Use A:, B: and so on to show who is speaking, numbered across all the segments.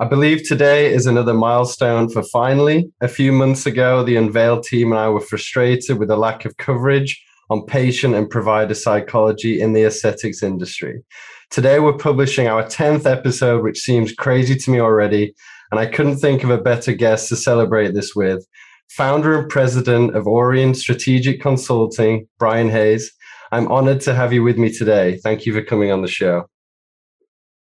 A: I believe today is another milestone for finally. A few months ago, the Unveil team and I were frustrated with the lack of coverage on patient and provider psychology in the aesthetics industry. Today, we're publishing our 10th episode, which seems crazy to me already, and I couldn't think of a better guest to celebrate this with. Founder and president of Orion Strategic Consulting, Brian Hayes. I'm honored to have you with me today. Thank you for coming on the show.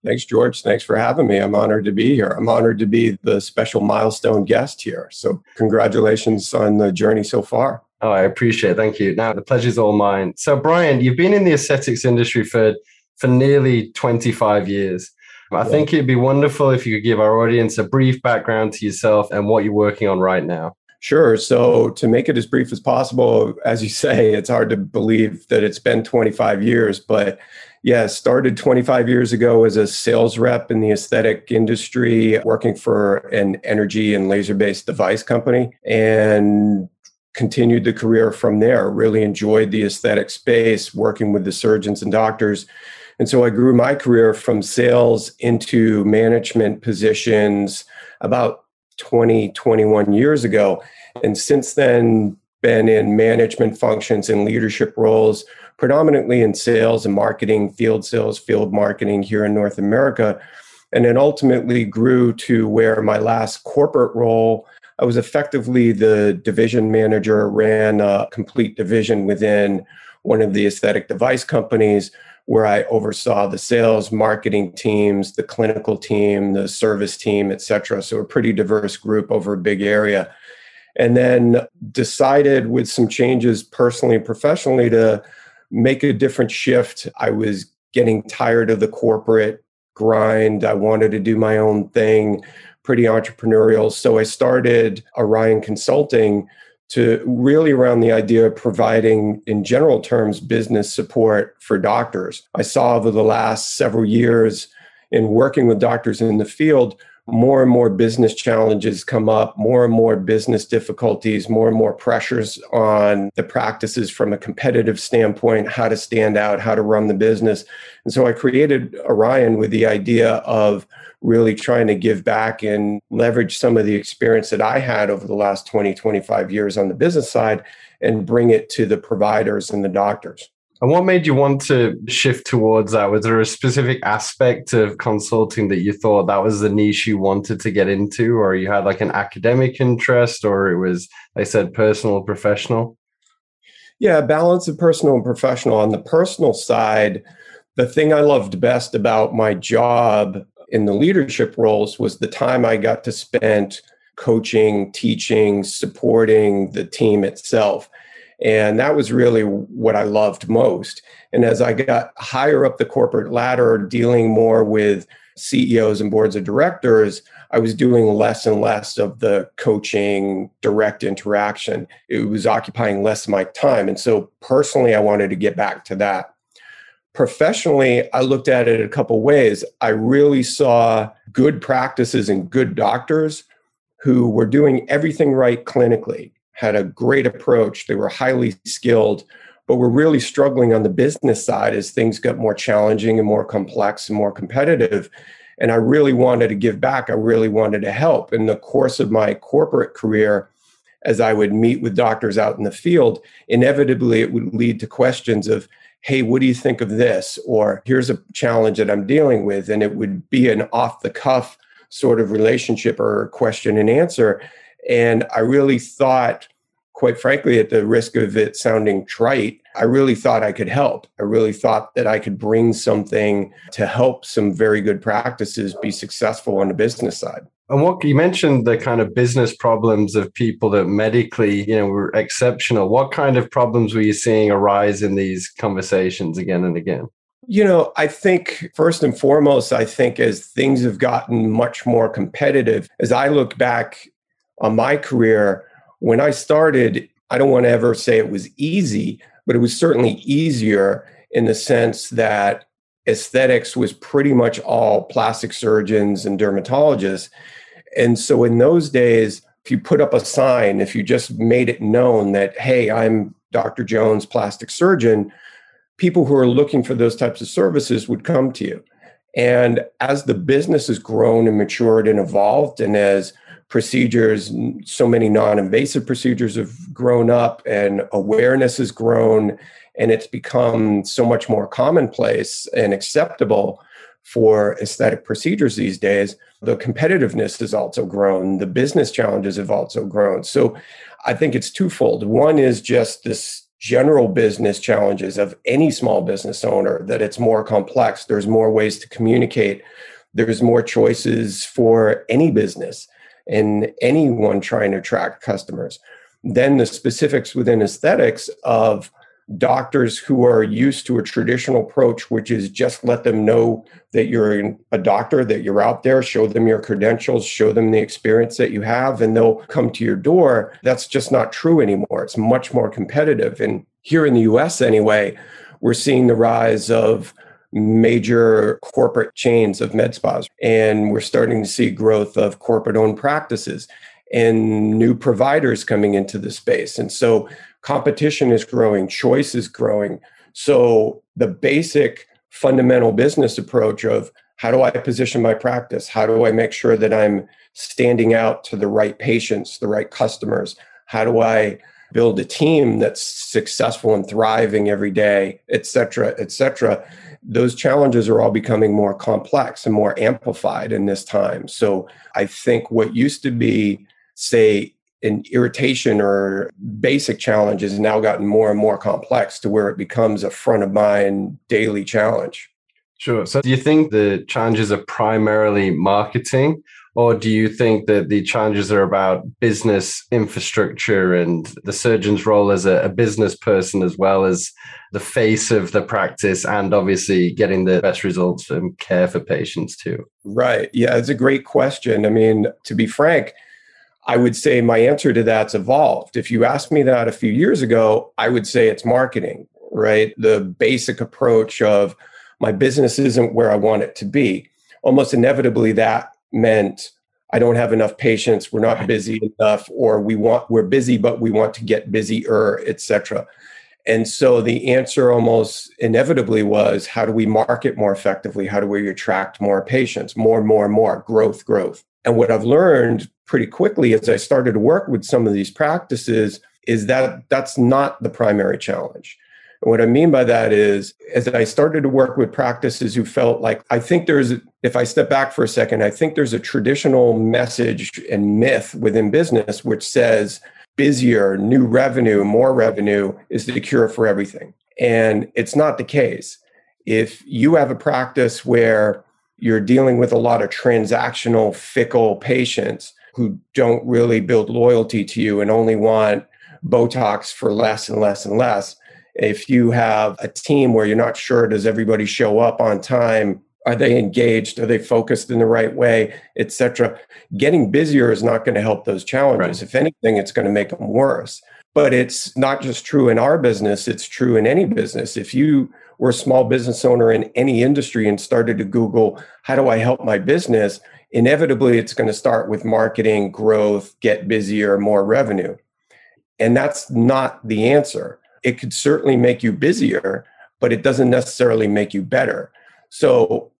B: Thanks, George. Thanks for having me. I'm honored to be here. I'm honored to be the special milestone guest here. So, congratulations on the journey so far.
A: Oh, I appreciate it. Thank you. Now, the pleasure's all mine. So, Brian, you've been in the aesthetics industry for, for nearly 25 years. I yeah. think it'd be wonderful if you could give our audience a brief background to yourself and what you're working on right now.
B: Sure. So, to make it as brief as possible, as you say, it's hard to believe that it's been 25 years, but yeah, started 25 years ago as a sales rep in the aesthetic industry, working for an energy and laser based device company, and continued the career from there. Really enjoyed the aesthetic space, working with the surgeons and doctors. And so I grew my career from sales into management positions about 20, 21 years ago. And since then, been in management functions and leadership roles predominantly in sales and marketing, field sales, field marketing here in North America. And then ultimately grew to where my last corporate role, I was effectively the division manager, ran a complete division within one of the aesthetic device companies where I oversaw the sales, marketing teams, the clinical team, the service team, et cetera. So a pretty diverse group over a big area. And then decided with some changes personally and professionally to make a different shift. I was getting tired of the corporate grind. I wanted to do my own thing, pretty entrepreneurial. So I started Orion Consulting to really around the idea of providing, in general terms, business support for doctors. I saw over the last several years in working with doctors in the field more and more business challenges come up, more and more business difficulties, more and more pressures on the practices from a competitive standpoint, how to stand out, how to run the business. And so I created Orion with the idea of really trying to give back and leverage some of the experience that I had over the last 20, 25 years on the business side and bring it to the providers and the doctors.
A: And what made you want to shift towards that? Was there a specific aspect of consulting that you thought that was the niche you wanted to get into, or you had like an academic interest, or it was, I said, personal, professional?
B: Yeah, balance of personal and professional. On the personal side, the thing I loved best about my job in the leadership roles was the time I got to spend coaching, teaching, supporting the team itself. And that was really what I loved most. And as I got higher up the corporate ladder, dealing more with CEOs and boards of directors, I was doing less and less of the coaching, direct interaction. It was occupying less of my time. And so personally, I wanted to get back to that. Professionally, I looked at it a couple ways. I really saw good practices and good doctors who were doing everything right clinically had a great approach. They were highly skilled, but were really struggling on the business side as things got more challenging and more complex and more competitive. And I really wanted to give back. I really wanted to help. In the course of my corporate career, as I would meet with doctors out in the field, inevitably it would lead to questions of, hey, what do you think of this? Or here's a challenge that I'm dealing with. And it would be an off the cuff sort of relationship or question and answer. And I really thought, quite frankly, at the risk of it sounding trite, I really thought I could help. I really thought that I could bring something to help some very good practices be successful on the business side.
A: And what you mentioned the kind of business problems of people that medically, you know, were exceptional. What kind of problems were you seeing arise in these conversations again and again?
B: You know, I think first and foremost, I think as things have gotten much more competitive, as I look back on my career, when I started, I don't want to ever say it was easy, but it was certainly easier in the sense that aesthetics was pretty much all plastic surgeons and dermatologists. And so in those days, if you put up a sign, if you just made it known that, hey, I'm Dr. Jones, plastic surgeon, people who are looking for those types of services would come to you. And as the business has grown and matured and evolved, and as procedures, so many non invasive procedures have grown up, and awareness has grown, and it's become so much more commonplace and acceptable for aesthetic procedures these days. The competitiveness has also grown, the business challenges have also grown. So I think it's twofold. One is just this general business challenges of any small business owner that it's more complex there's more ways to communicate there's more choices for any business and anyone trying to attract customers then the specifics within aesthetics of doctors who are used to a traditional approach, which is just let them know that you're a doctor, that you're out there, show them your credentials, show them the experience that you have, and they'll come to your door. That's just not true anymore. It's much more competitive. And here in the US, anyway, we're seeing the rise of major corporate chains of med spas, and we're starting to see growth of corporate owned practices and new providers coming into the space. And so competition is growing, choice is growing. So the basic fundamental business approach of how do I position my practice? How do I make sure that I'm standing out to the right patients, the right customers? How do I build a team that's successful and thriving every day, et cetera, et cetera? Those challenges are all becoming more complex and more amplified in this time. So I think what used to be, say, an irritation or basic challenge has now gotten more and more complex to where it becomes a front of mind daily challenge.
A: Sure. So, do you think the challenges are primarily marketing, or do you think that the challenges are about business infrastructure and the surgeon's role as a, a business person, as well as the face of the practice, and obviously getting the best results and care for patients too?
B: Right. Yeah, it's a great question. I mean, to be frank, I would say my answer to that's evolved. If you asked me that a few years ago, I would say it's marketing, right? The basic approach of my business isn't where I want it to be. Almost inevitably, that meant I don't have enough patients, we're not busy enough, or we want we're busy, but we want to get busier, etc. And so the answer almost inevitably was how do we market more effectively? How do we attract more patients? More, and more, and more, growth, growth. And what I've learned pretty quickly as I started to work with some of these practices is that that's not the primary challenge. And what I mean by that is, as I started to work with practices who felt like, I think there's, if I step back for a second, I think there's a traditional message and myth within business which says busier, new revenue, more revenue is the cure for everything. And it's not the case. If you have a practice where you're dealing with a lot of transactional, fickle patients who don't really build loyalty to you and only want Botox for less and less and less. If you have a team where you're not sure, does everybody show up on time? Are they engaged? Are they focused in the right way, etc.? Getting busier is not going to help those challenges. Right. If anything, it's going to make them worse. But it's not just true in our business, it's true in any business. If you were a small business owner in any industry and started to Google, how do I help my business? Inevitably, it's going to start with marketing, growth, get busier, more revenue. And that's not the answer. It could certainly make you busier, but it doesn't necessarily make you better. So,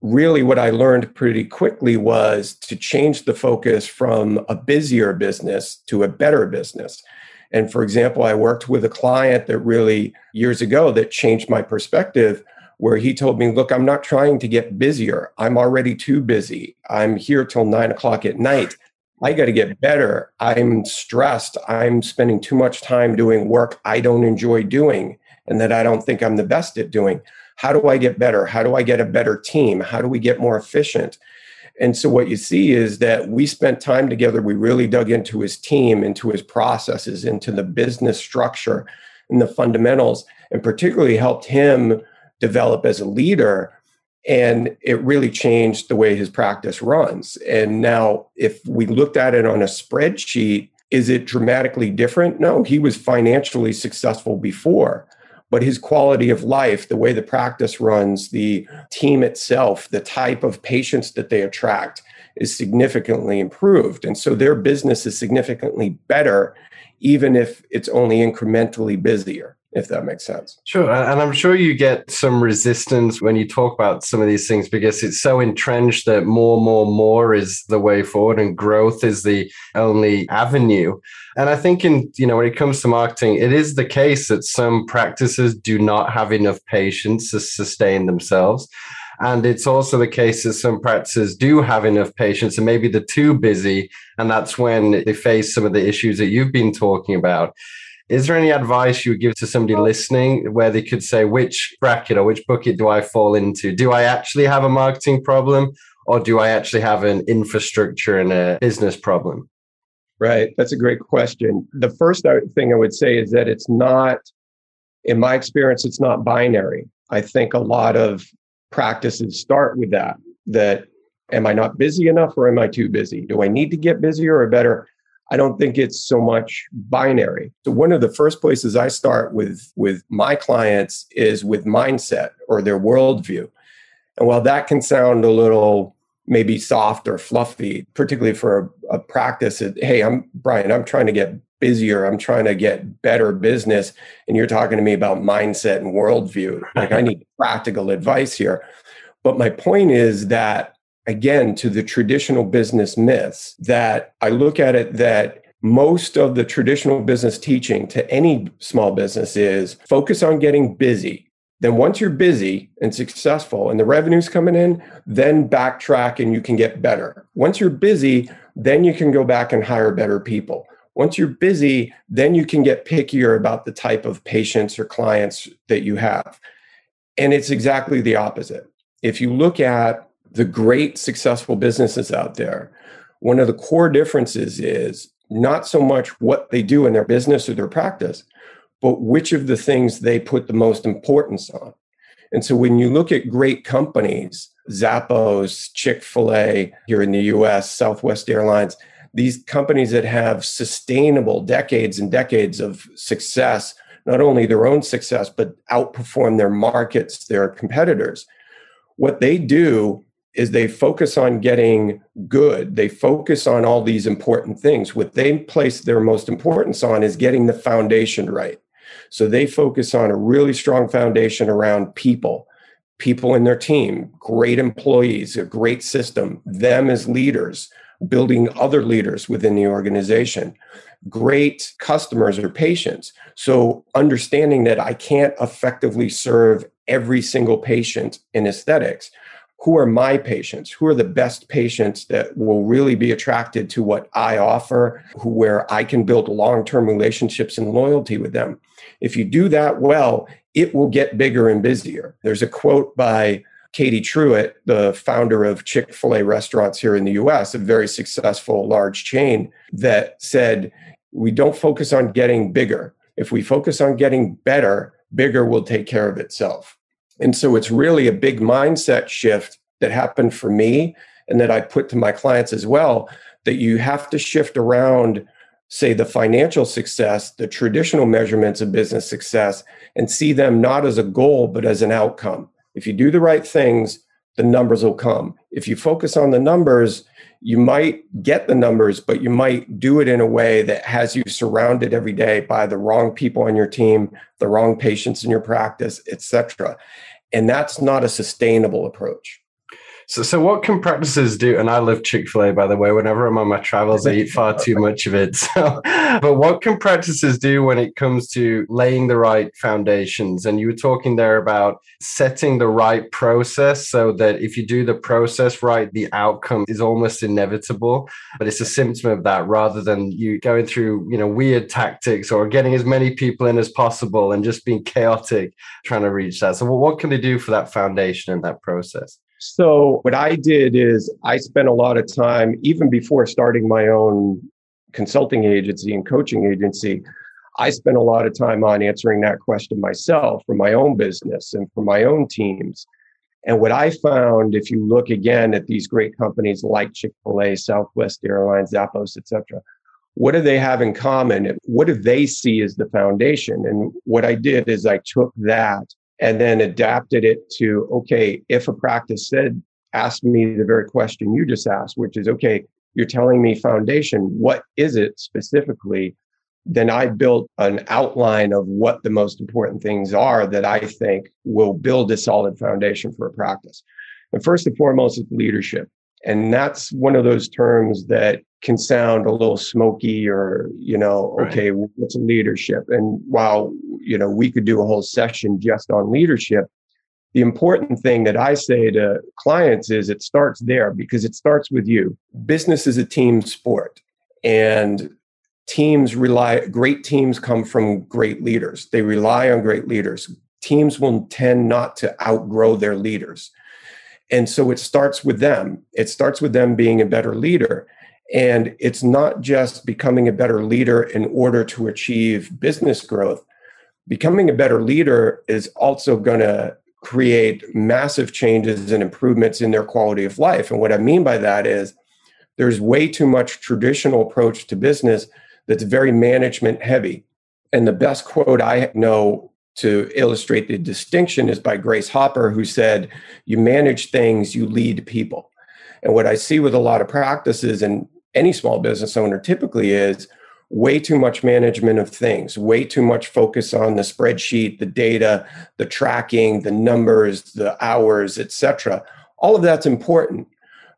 B: really, what I learned pretty quickly was to change the focus from a busier business to a better business. And for example, I worked with a client that really years ago that changed my perspective where he told me, Look, I'm not trying to get busier. I'm already too busy. I'm here till nine o'clock at night. I got to get better. I'm stressed. I'm spending too much time doing work I don't enjoy doing and that I don't think I'm the best at doing. How do I get better? How do I get a better team? How do we get more efficient? And so what you see is that we spent time together. We really dug into his team, into his processes, into the business structure and the fundamentals, and particularly helped him develop as a leader. And it really changed the way his practice runs. And now, if we looked at it on a spreadsheet, is it dramatically different? No, he was financially successful before but his quality of life, the way the practice runs, the team itself, the type of patients that they attract is significantly improved. And so their business is significantly better, even if it's only incrementally busier. If that makes sense.
A: Sure. And I'm sure you get some resistance when you talk about some of these things because it's so entrenched that more, more, more is the way forward and growth is the only avenue. And I think in, you know, when it comes to marketing, it is the case that some practices do not have enough patients to sustain themselves. And it's also the case that some practices do have enough patients and maybe they're too busy. And that's when they face some of the issues that you've been talking about. Is there any advice you would give to somebody listening where they could say, which bracket or which bucket do I fall into? Do I actually have a marketing problem or do I actually have an infrastructure and a business problem?
B: Right. That's a great question. The first thing I would say is that it's not, in my experience, it's not binary. I think a lot of practices start with that, that am I not busy enough or am I too busy? Do I need to get busier or better? I don't think it's so much binary. So one of the first places I start with with my clients is with mindset or their worldview. And while that can sound a little maybe soft or fluffy, particularly for a, a practice, that, hey, I'm Brian, I'm trying to get busier, I'm trying to get better business, and you're talking to me about mindset and worldview. Like I need practical advice here. But my point is that again to the traditional business myths that I look at it that most of the traditional business teaching to any small business is focus on getting busy. Then once you're busy and successful and the revenue's coming in, then backtrack and you can get better. Once you're busy, then you can go back and hire better people. Once you're busy, then you can get pickier about the type of patients or clients that you have. And it's exactly the opposite. If you look at the great successful businesses out there, one of the core differences is not so much what they do in their business or their practice, but which of the things they put the most importance on. And so when you look at great companies, Zappos, Chick fil A here in the US, Southwest Airlines, these companies that have sustainable decades and decades of success, not only their own success, but outperform their markets, their competitors. What they do is they focus on getting good. They focus on all these important things. What they place their most importance on is getting the foundation right. So they focus on a really strong foundation around people, people in their team, great employees, a great system, them as leaders, building other leaders within the organization, great customers or patients. So understanding that I can't effectively serve every single patient in aesthetics who are my patients who are the best patients that will really be attracted to what i offer who, where i can build long-term relationships and loyalty with them. If you do that well it will get bigger and busier. There's a quote by katie truitt the founder of chick-fil-a restaurants here in the us a very successful large chain that said we don't focus on getting bigger. If we focus on getting better bigger will take care of itself and so it's really a big mindset shift that happened for me and that I put to my clients as well that you have to shift around say the financial success, the traditional measurements of business success and see them not as a goal but as an outcome. If you do the right things, the numbers will come. If you focus on the numbers, you might get the numbers, but you might do it in a way that has you surrounded every day by the wrong people on your team, the wrong patients in your practice, etc. And that's not a sustainable approach.
A: So, so what can practices do? And I love Chick Fil A, by the way. Whenever I'm on my travels, I eat far too much of it. So, but what can practices do when it comes to laying the right foundations? And you were talking there about setting the right process, so that if you do the process right, the outcome is almost inevitable. But it's a symptom of that, rather than you going through, you know, weird tactics or getting as many people in as possible and just being chaotic trying to reach that. So, what can they do for that foundation and that process?
B: So, what I did is I spent a lot of time, even before starting my own consulting agency and coaching agency, I spent a lot of time on answering that question myself for my own business and for my own teams. And what I found, if you look again at these great companies like Chick fil A, Southwest Airlines, Zappos, et cetera, what do they have in common? What do they see as the foundation? And what I did is I took that and then adapted it to okay, if a practice said, ask me the very question you just asked, which is okay, you're telling me foundation, what is it specifically? then I built an outline of what the most important things are that I think will build a solid foundation for a practice. And first and foremost is leadership. And that's one of those terms that can sound a little smoky or, you know, okay, right. what's leadership? And while, you know, we could do a whole session just on leadership, the important thing that I say to clients is it starts there because it starts with you. Business is a team sport. And teams rely great teams come from great leaders they rely on great leaders teams will tend not to outgrow their leaders and so it starts with them it starts with them being a better leader and it's not just becoming a better leader in order to achieve business growth becoming a better leader is also going to create massive changes and improvements in their quality of life and what i mean by that is there's way too much traditional approach to business that's very management heavy. And the best quote I know to illustrate the distinction is by Grace Hopper, who said, You manage things, you lead people. And what I see with a lot of practices and any small business owner typically is way too much management of things, way too much focus on the spreadsheet, the data, the tracking, the numbers, the hours, etc. All of that's important.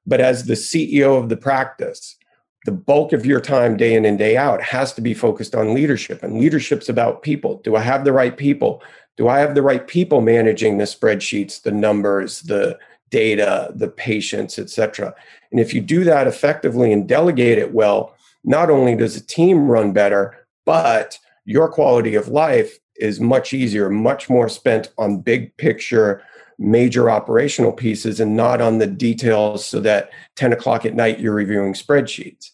B: But as the CEO of the practice, the bulk of your time day in and day out has to be focused on leadership and leadership's about people do i have the right people do i have the right people managing the spreadsheets the numbers the data the patients etc and if you do that effectively and delegate it well not only does a team run better but your quality of life is much easier much more spent on big picture major operational pieces and not on the details so that 10 o'clock at night you're reviewing spreadsheets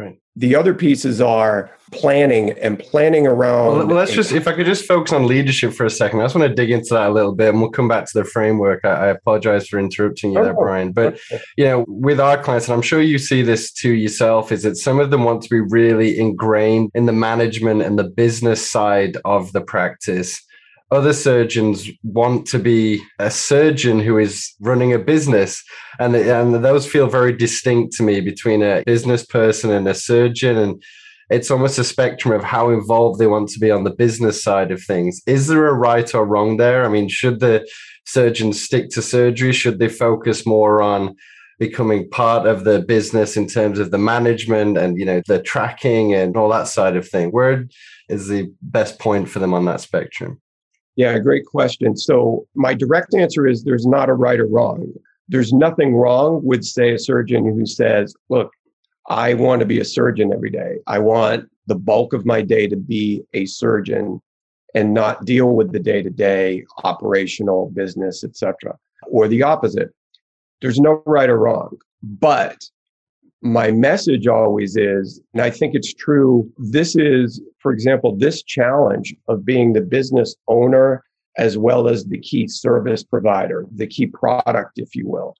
A: Right.
B: The other pieces are planning and planning around.
A: Well, let's just, if I could just focus on leadership for a second. I just want to dig into that a little bit and we'll come back to the framework. I, I apologize for interrupting you oh, there, Brian. But, you know, with our clients, and I'm sure you see this to yourself, is that some of them want to be really ingrained in the management and the business side of the practice other surgeons want to be a surgeon who is running a business. And and those feel very distinct to me between a business person and a surgeon. And it's almost a spectrum of how involved they want to be on the business side of things. Is there a right or wrong there? I mean should the surgeons stick to surgery? Should they focus more on becoming part of the business in terms of the management and you know the tracking and all that side of thing? Where is the best point for them on that spectrum
B: yeah, great question. So, my direct answer is there's not a right or wrong. There's nothing wrong with, say, a surgeon who says, Look, I want to be a surgeon every day. I want the bulk of my day to be a surgeon and not deal with the day to day operational business, etc. Or the opposite. There's no right or wrong. But my message always is, and I think it's true, this is, for example, this challenge of being the business owner as well as the key service provider, the key product, if you will.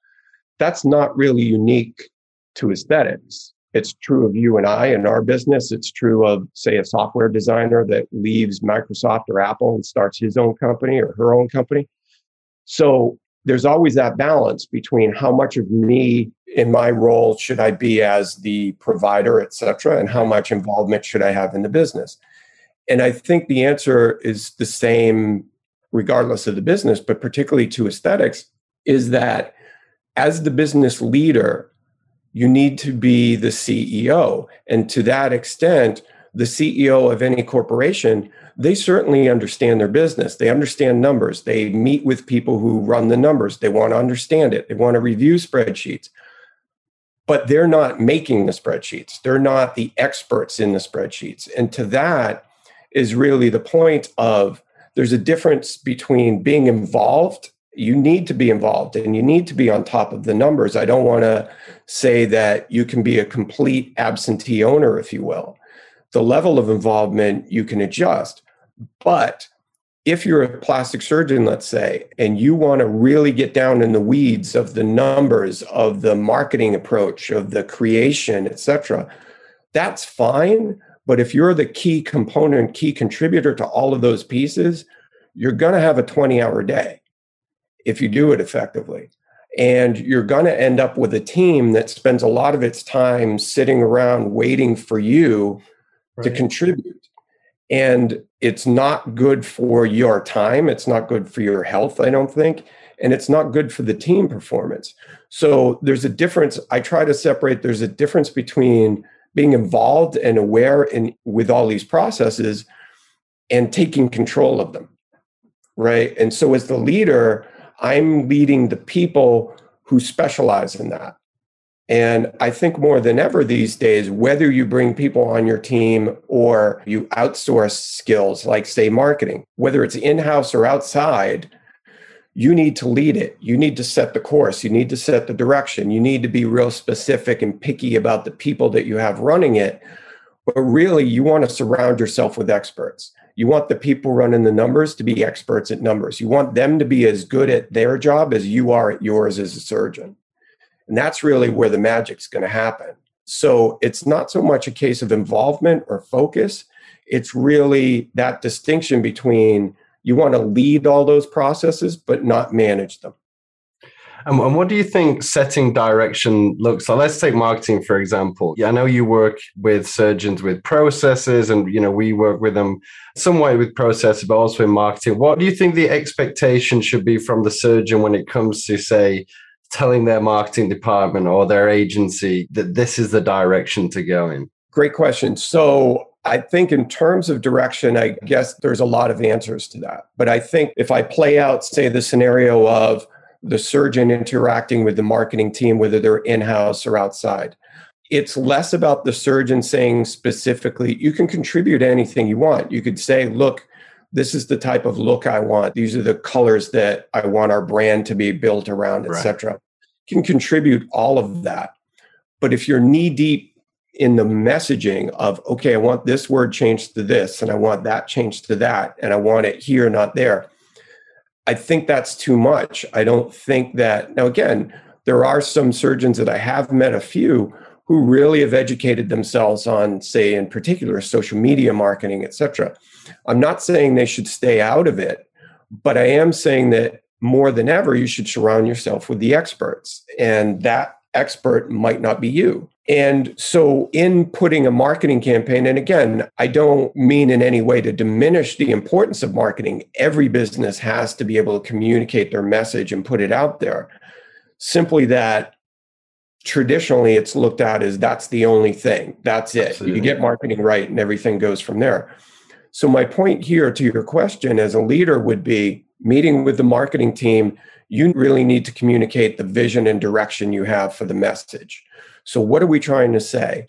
B: That's not really unique to aesthetics. It's true of you and I in our business. It's true of, say, a software designer that leaves Microsoft or Apple and starts his own company or her own company. So there's always that balance between how much of me in my role should I be as the provider, et cetera, and how much involvement should I have in the business? And I think the answer is the same regardless of the business, but particularly to aesthetics, is that as the business leader, you need to be the CEO. And to that extent, the CEO of any corporation, they certainly understand their business. They understand numbers. They meet with people who run the numbers. They want to understand it. They want to review spreadsheets but they're not making the spreadsheets. They're not the experts in the spreadsheets. And to that is really the point of there's a difference between being involved. You need to be involved and you need to be on top of the numbers. I don't want to say that you can be a complete absentee owner, if you will. The level of involvement you can adjust, but if you're a plastic surgeon, let's say, and you want to really get down in the weeds of the numbers, of the marketing approach, of the creation, et cetera, that's fine. But if you're the key component, key contributor to all of those pieces, you're going to have a 20 hour day if you do it effectively. And you're going to end up with a team that spends a lot of its time sitting around waiting for you right. to contribute And it's not good for your time. It's not good for your health, I don't think. And it's not good for the team performance. So there's a difference. I try to separate, there's a difference between being involved and aware in with all these processes and taking control of them. Right. And so as the leader, I'm leading the people who specialize in that. And I think more than ever these days, whether you bring people on your team or you outsource skills like, say, marketing, whether it's in house or outside, you need to lead it. You need to set the course. You need to set the direction. You need to be real specific and picky about the people that you have running it. But really, you want to surround yourself with experts. You want the people running the numbers to be experts at numbers. You want them to be as good at their job as you are at yours as a surgeon. And that's really where the magic's going to happen. So it's not so much a case of involvement or focus. It's really that distinction between you want to lead all those processes, but not manage them.
A: And, what do you think setting direction looks like? Let's take marketing, for example. I know you work with surgeons with processes, and you know we work with them somewhat with processes, but also in marketing. What do you think the expectation should be from the surgeon when it comes to, say, telling their marketing department or their agency that this is the direction to go in?
B: Great question. So, I think in terms of direction, I guess there's a lot of answers to that. But I think if I play out, say, the scenario of the surgeon interacting with the marketing team, whether they're in house or outside, it's less about the surgeon saying specifically, you can contribute anything you want. You could say, look, this is the type of look I want. These are the colors that I want our brand to be built around, etc. Right. Can contribute all of that. But if you're knee deep in the messaging of, okay, I want this word changed to this, and I want that changed to that, and I want it here, not there, I think that's too much. I don't think that, now again, there are some surgeons that I have met a few who really have educated themselves on, say, in particular, social media marketing, etc I'm not saying they should stay out of it, but I am saying that more than ever, you should surround yourself with the experts. And that expert might not be you. And so, in putting a marketing campaign, and again, I don't mean in any way to diminish the importance of marketing. Every business has to be able to communicate their message and put it out there. Simply that traditionally it's looked at as that's the only thing. That's it. Absolutely. You get marketing right and everything goes from there. So, my point here to your question as a leader would be meeting with the marketing team, you really need to communicate the vision and direction you have for the message. So, what are we trying to say?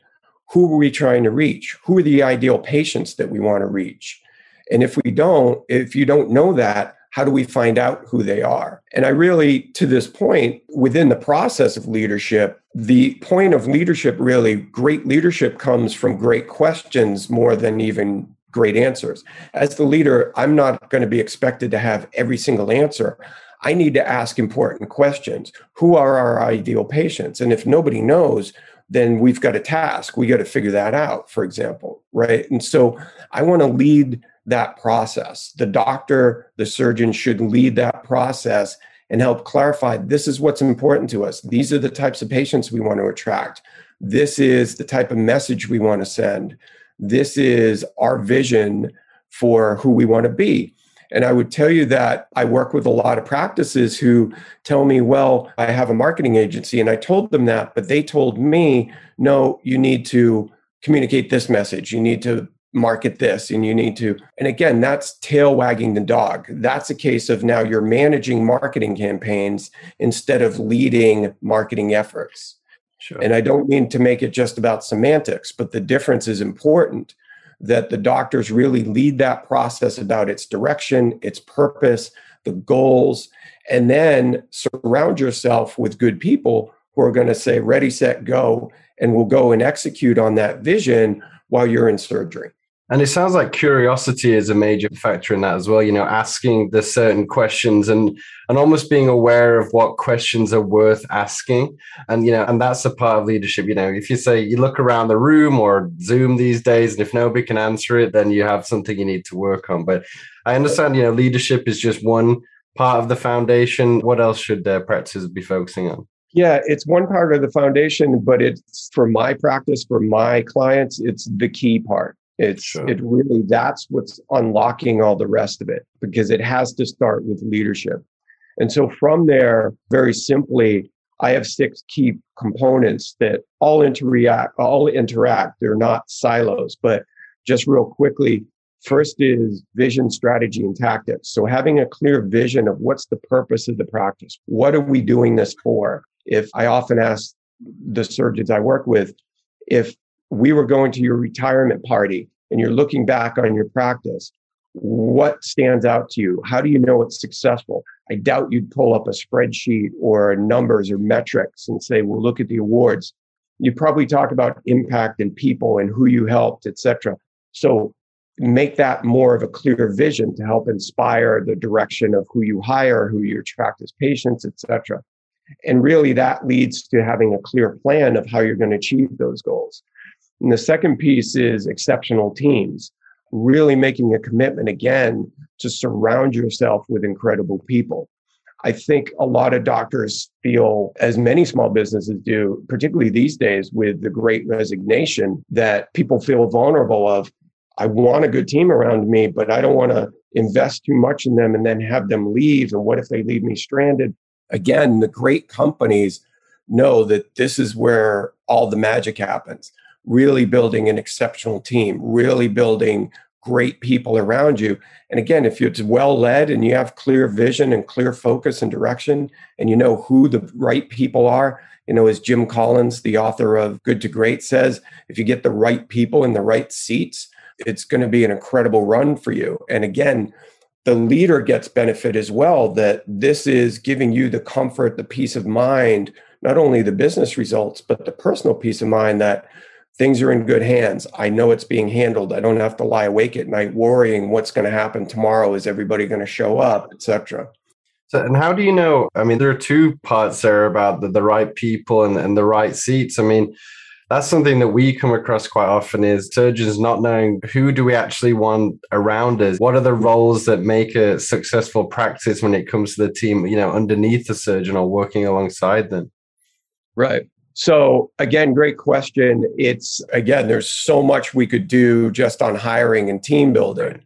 B: Who are we trying to reach? Who are the ideal patients that we want to reach? And if we don't, if you don't know that, how do we find out who they are? And I really, to this point, within the process of leadership, the point of leadership really, great leadership comes from great questions more than even great answers. As the leader, I'm not going to be expected to have every single answer. I need to ask important questions. Who are our ideal patients? And if nobody knows, then we've got a task. We got to figure that out, for example, right? And so I want to lead that process. The doctor, the surgeon should lead that process and help clarify this is what's important to us. These are the types of patients we want to attract. This is the type of message we want to send this is our vision for who we want to be. And I would tell you that I work with a lot of practices who tell me, well, I have a marketing agency. And I told them that, but they told me, no, you need to communicate this message. You need to market this and you need to. And again, that's tail wagging the dog. That's a case of now you're managing marketing campaigns instead of leading marketing efforts. Sure. And I don't mean to make it just about semantics, but the difference is important that the doctors really lead that process about its direction, its purpose, the goals, and then surround yourself with good people who are going to say, ready, set, go, and will go and execute on that vision while you're in surgery.
A: And it sounds like curiosity is a major factor in that as well. You know, asking the certain questions and and almost being aware of what questions are worth asking. And you know, and that's a part of leadership. You know, if you say you look around the room or Zoom these days, and if nobody can answer it, then you have something you need to work on. But I understand, you know, leadership is just one part of the foundation. What else should uh, practices be focusing on?
B: Yeah, it's one part of the foundation, but it's for my practice, for my clients, it's the key part It's sure. it really that's what's unlocking all the rest of it because it has to start with leadership. And so from there, very simply, I have six key components that all interact, all interact. They're not silos, but just real quickly, first is vision, strategy, and tactics. So having a clear vision of what's the purpose of the practice. What are we doing this for? If I often ask the surgeons I work with, if we were going to your retirement party and you're looking back on your practice, what stands out to you? How do you know it's successful? I doubt you'd pull up a spreadsheet or numbers or metrics and say, well, look at the awards. You probably talk about impact and people and who you helped, etc. So make that more of a clear vision to help inspire the direction of who you hire, who you attract as patients, etc. And really that leads to having a clear plan of how you're going to achieve those goals. And the second piece is exceptional teams, really making a commitment again to surround yourself with incredible people. I think a lot of doctors feel, as many small businesses do, particularly these days with the great resignation, that people feel vulnerable of, I want a good team around me, but I don't want to invest too much in them and then have them leave. And what if they leave me stranded? Again, the great companies know that this is where all the magic happens really building an exceptional team, really building great people around you. And again, if it's well led and you have clear vision and clear focus and direction, and you know who the right people are, you know, as Jim Collins, the author of Good to Great, says, if you get the right people in the right seats, it's going to be an incredible run for you. And again, the leader gets benefit as well that this is giving you the comfort, the peace of mind, not only the business results, but the personal peace of mind that things are in good hands. I know it's being handled. I don't have to lie awake at night worrying what's going to happen tomorrow. Is everybody going to show up, etc.
A: So, and how do you know? I mean, there are two parts there about the, the right people and, and the right seats. I mean, that's something that we come across quite often is surgeons not knowing who do we actually want around us what are the roles that make a successful practice when it comes to the team you know underneath the surgeon or working alongside them
B: right so again, great question. It's again, there's so much we could do just on hiring and team building.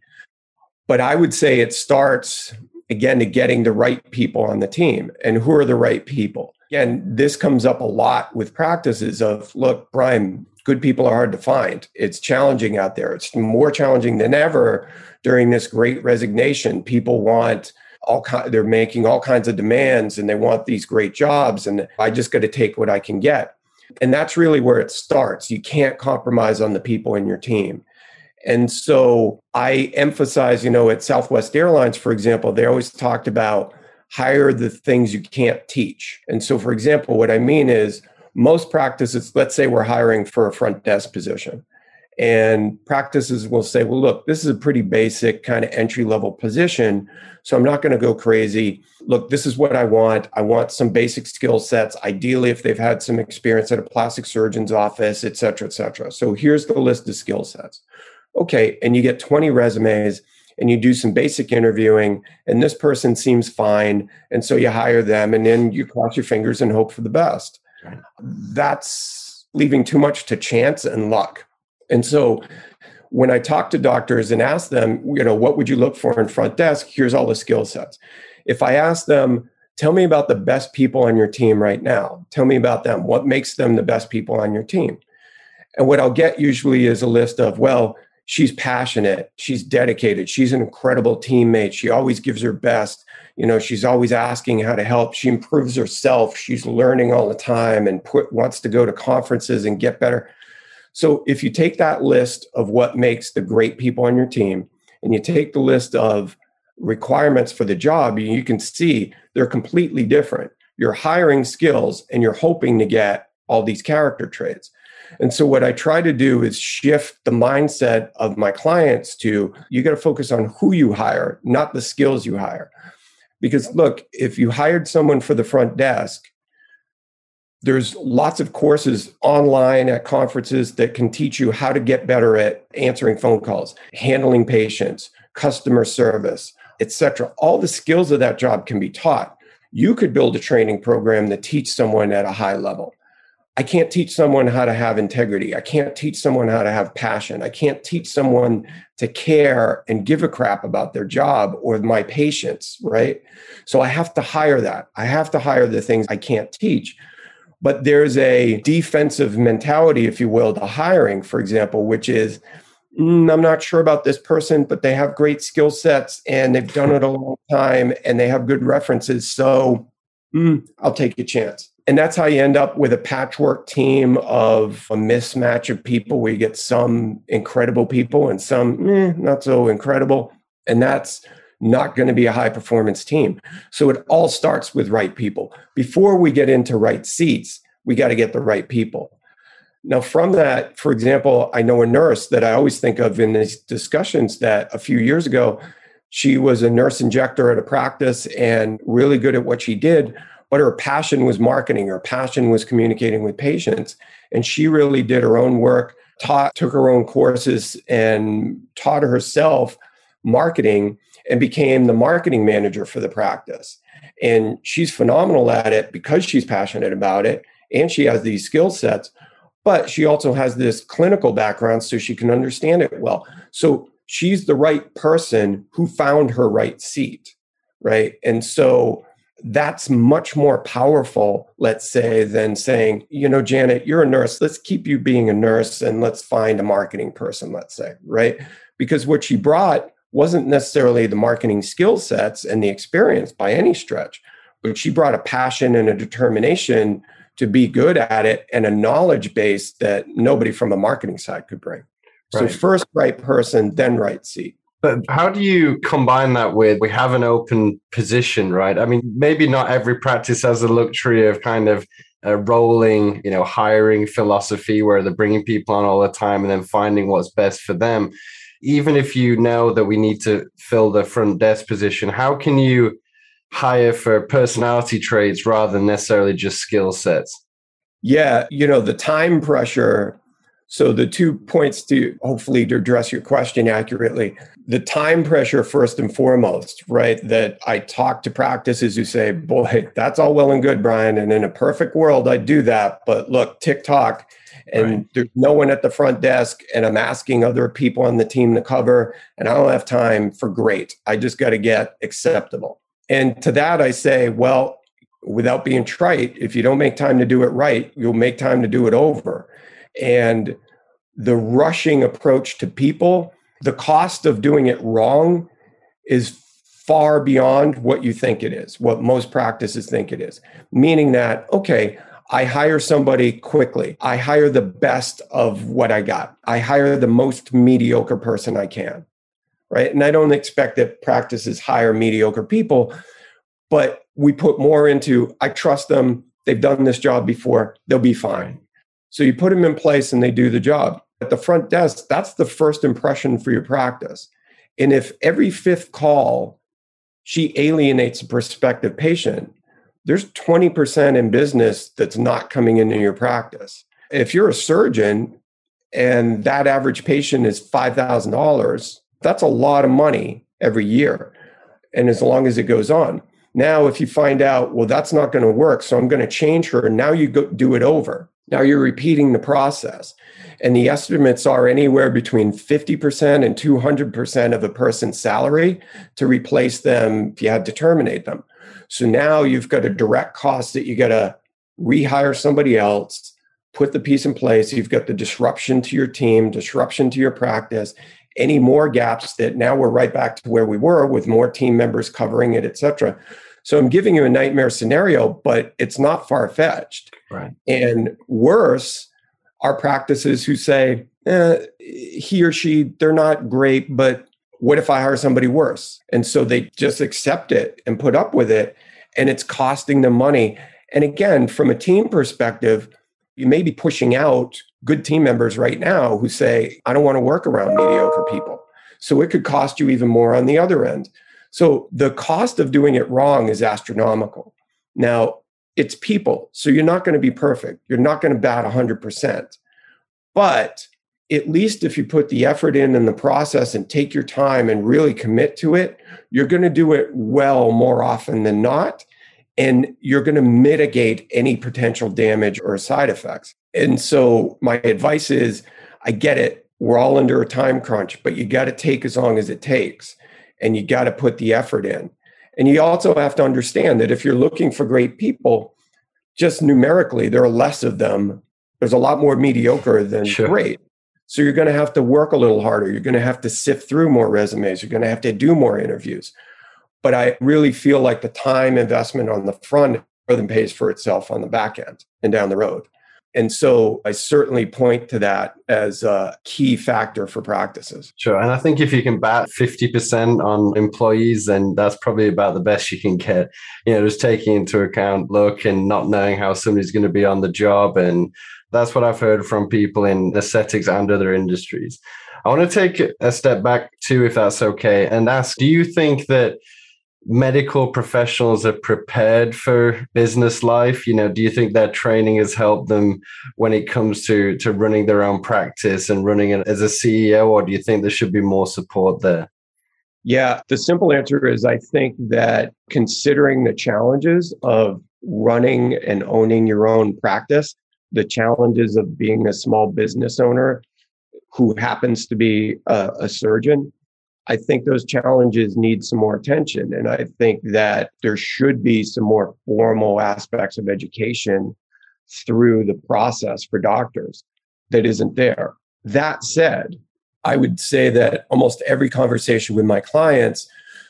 B: But I would say it starts again to getting the right people on the team. And who are the right people? Again, this comes up a lot with practices of look, Brian, good people are hard to find. It's challenging out there. It's more challenging than ever during this great resignation. People want all kind, they're making all kinds of demands and they want these great jobs and i just got to take what i can get. And that's really where it starts. You can't compromise on the people in your team. And so i emphasize you know at southwest airlines for example they always talked about hire the things you can't teach. And so for example what i mean is most practices let's say we're hiring for a front desk position and practices will say, well, look, this is a pretty basic kind of entry level position. So I'm not going to go crazy. Look, this is what I want. I want some basic skill sets, ideally, if they've had some experience at a plastic surgeon's office, et cetera, et cetera. So here's the list of skill sets. Okay. And you get 20 resumes and you do some basic interviewing, and this person seems fine. And so you hire them, and then you cross your fingers and hope for the best. That's leaving too much to chance and luck and so when I talk to doctors and ask them, you know, what would you look for in front desk? Here's all the skill sets. If I ask them, tell me about the best people on your team right now, tell me about them. What makes them the best people on your team? And what I'll get usually is a list of, well, she's passionate, she's dedicated, she's an incredible teammate, she always gives her best. You know, she's always asking how to help. She improves herself. She's learning all the time and put, wants to go to conferences and get better. So if you take that list of what makes the great people on your team and you take the list of requirements for the job, you can see they're completely different. You're hiring skills and you're hoping to get all these character traits. And so, what I try to do is shift the mindset of my clients to you got to focus on who you hire, not the skills you hire. Because, look, if you hired someone for the front desk there's lots of courses online at conferences that can teach you how to get better at answering phone calls, handling patients, customer service, etc. All the skills of that job can be taught. You could build a training program that teach someone at a high level. I can't teach someone how to have integrity. I can't teach someone how to have passion. I can't teach someone to care and give a crap about their job or my patients, right? So I have to hire that. I have to hire the things I can't teach. But there's a defensive mentality, if you will, to hiring, for example, which is mm, I'm not sure about this person, but they have great skill sets and they've done it a long time and they have good references. So mm, I'll take a chance. And that's how you end up with a patchwork team of a mismatch of people where you get some incredible people and some eh, not so incredible. And that's not going to be a high performance team. So it all starts with right people. Before we get into right seats, we got to get the right people. Now, from that, for example, I know a nurse that I always think of in these discussions that a few years ago, she was a nurse injector at a practice and really good at what she did but her passion was marketing her passion was communicating with patients and she really did her own work taught took her own courses and taught herself marketing and became the marketing manager for the practice and she's phenomenal at it because she's passionate about it and she has these skill sets but she also has this clinical background so she can understand it well so she's the right person who found her right seat right and so that's much more powerful, let's say, than saying, you know, Janet, you're a nurse. Let's keep you being a nurse and let's find a marketing person, let's say, right? Because what she brought wasn't necessarily the marketing skill sets and the experience by any stretch, but she brought a passion and a determination to be good at it and a knowledge base that nobody from the marketing side could bring. Right. So, first right person, then right seat.
A: But how do you combine that with we have an open position, right? I mean, maybe not every practice has the luxury of kind of a rolling, you know, hiring philosophy where they're bringing people on all the time and then finding what's best for them. Even if you know that we need to fill the front desk position, how can you hire for personality traits rather than necessarily just skill sets?
B: Yeah, you know, the time pressure so the two points to hopefully to address your question accurately, the time pressure first and foremost, right? That I talk to practices who say, boy, that's all well and good, Brian. And in a perfect world, I'd do that. But look, tick tock and right. there's no one at the front desk and I'm asking other people on the team to cover and I don't have time for great. I just got to get acceptable. And to that I say, well, without being trite, if you don't make time to do it right, you'll make time to do it over. And the rushing approach to people, the cost of doing it wrong is far beyond what you think it is, what most practices think it is. Meaning that, okay, I hire somebody quickly. I hire the best of what I got. I hire the most mediocre person I can. Right. And I don't expect that practices hire mediocre people, but we put more into I trust them. They've done this job before. They'll be fine. So you put them in place and they do the job. At the front desk, that's the first impression for your practice. And if every fifth call she alienates a prospective patient, there's 20% in business that's not coming into your practice. If you're a surgeon and that average patient is $5,000, that's a lot of money every year. And as long as it goes on. Now, if you find out, well, that's not going to work, so I'm going to change her, and now you go do it over. Now you're repeating the process. And the estimates are anywhere between 50% and 200% of a person's salary to replace them if you had to terminate them. So now you've got a direct cost that you got to rehire somebody else, put the piece in place. You've got the disruption to your team, disruption to your practice, any more gaps that now we're right back to where we were with more team members covering it, et cetera. So I'm giving you a nightmare scenario, but it's not far fetched.
A: Right.
B: And worse are practices who say, eh, he or she, they're not great, but what if I hire somebody worse? And so they just accept it and put up with it, and it's costing them money. And again, from a team perspective, you may be pushing out good team members right now who say, I don't want to work around mediocre people. So it could cost you even more on the other end. So the cost of doing it wrong is astronomical. Now, it's people. So you're not going to be perfect. You're not going to bat 100%. But at least if you put the effort in in the process and take your time and really commit to it, you're going to do it well more often than not. and you're going to mitigate any potential damage or side effects. And so, my advice is I get it. We're all under a time crunch, but you got to take as long as it takes and you got to put the effort in. And you also have to understand that if you're looking for great people, just numerically, there are less of them. There's a lot more mediocre than sure. great. So you're going to have to work a little harder. You're going to have to sift through more resumes. You're going to have to do more interviews. But I really feel like the time investment on the front more than pays for itself on the back end and down the road. And so I certainly point to that as a key factor for practices.
A: Sure. And I think if you can bat 50% on employees, then that's probably about the best you can get. You know, just taking into account look and not knowing how somebody's going to be on the job. And that's what I've heard from people in aesthetics and other industries. I want to take a step back too, if that's okay, and ask do you think that medical professionals are prepared for business life you know do you think that training has helped them when it comes to to running their own practice and running it as a ceo or do you think there should be more support there
B: yeah the simple answer is i think that considering the challenges of running and owning your own practice the challenges of being a small business owner who happens to be a, a surgeon I think those challenges need some more attention. And I think that there should be some more formal aspects of education through the process for doctors that isn't there. That said, I would say that almost every conversation with my clients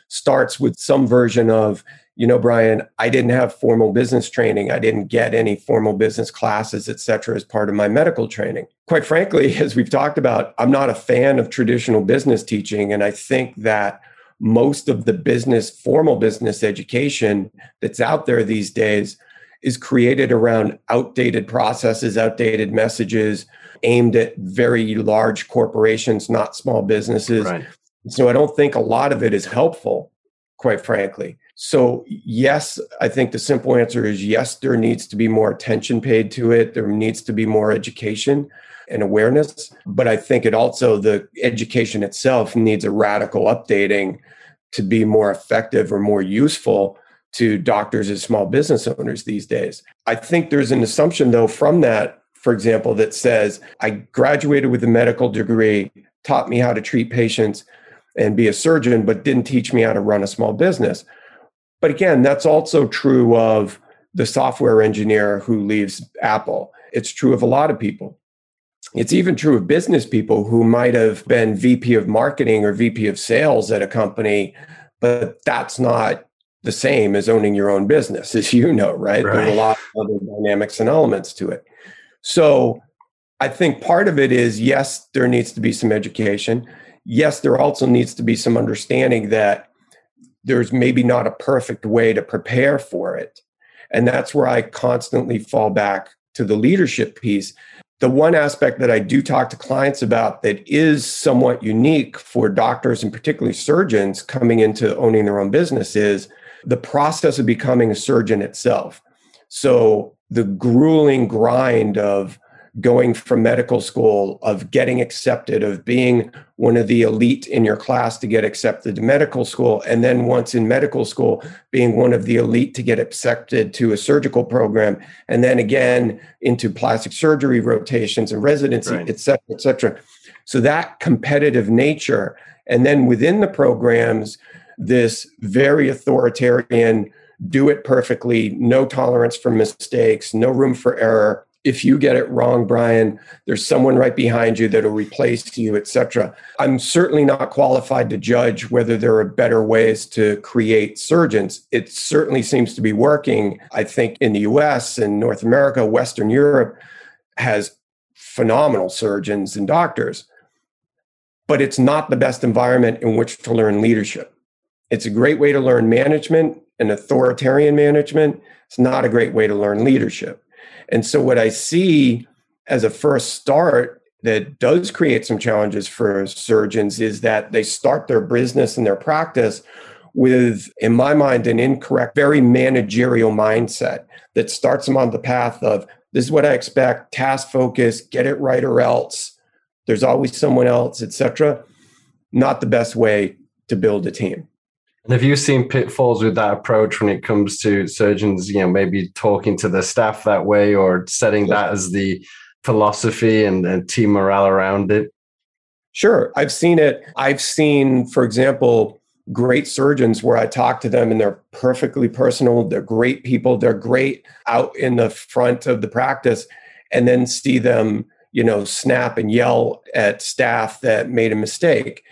B: starts with some version of you know brian i didn't have formal business training. I didn't get any formal business classes et cetera as part of my medical training. Quite frankly as we've talked about i'm not a fan of traditional business teaching and i think that most of the business formal business education that's out there these days is created around outdated processes outdated messages aimed at very large corporations not small businesses. Right. So i don't think a lot of it is helpful quite frankly so, yes, I think the simple answer is yes, there needs to be more attention paid to it. There needs to be more education and awareness. But I think it also, the education itself needs a radical updating to be more effective or more useful to doctors and small business owners these days. I think there's an assumption, though, from that, for example, that says, I graduated with a medical degree, taught me how to treat patients and be a surgeon, but didn't teach me how to run a small business. But again, that's also true of the software engineer who leaves Apple. It's true of a lot of people. It's even true of business people who might have been VP of marketing or VP of sales at a company, but that's not the same as owning your own business, as you know, right? right? There's a lot of other dynamics and elements to it. So I think part of it is yes, there needs to be some education. Yes, there also needs to be some understanding that there's maybe not a perfect way to prepare for it. And that's where I constantly fall back to the leadership piece. The one aspect that I do talk to clients about that is somewhat unique for doctors and particularly surgeons coming into owning their own business is the process of becoming a surgeon itself. So the grueling grind of going from medical school, of getting accepted, of being one of the elite in your class to get accepted to medical school. And then once in medical school, being one of the elite to get accepted to a surgical program. And then again into plastic surgery rotations and residency, right. et cetera, et cetera. So that competitive nature. And then within the programs, this very authoritarian, do it perfectly, no tolerance for mistakes, no room for error if you get it wrong brian there's someone right behind you that'll replace you etc i'm certainly not qualified to judge whether there are better ways to create surgeons. It certainly seems to be working. I think in the us and north america western europe has phenomenal surgeons and doctors but it's not the best environment in which to learn leadership. It's a great way to learn management and authoritarian management. It's not a great way to learn leadership and so, what I see as a first start that does create some challenges for surgeons is that they start their business and their practice with, in my mind, an incorrect, very managerial mindset that starts them on the path of this is what I expect, task focus, get it right or else. There's always someone else, etc. Not the best way to build a team.
A: And have you seen pitfalls with that approach when it comes to surgeons, you know, maybe talking to their staff that way or setting that as the philosophy and, and team morale around it?
B: Sure. I've seen it. I've seen, for example, great surgeons where I talk to them and they're perfectly personal. They're great people. They're great out in the front of the practice and then see them, you know, snap and yell at staff that made a mistake.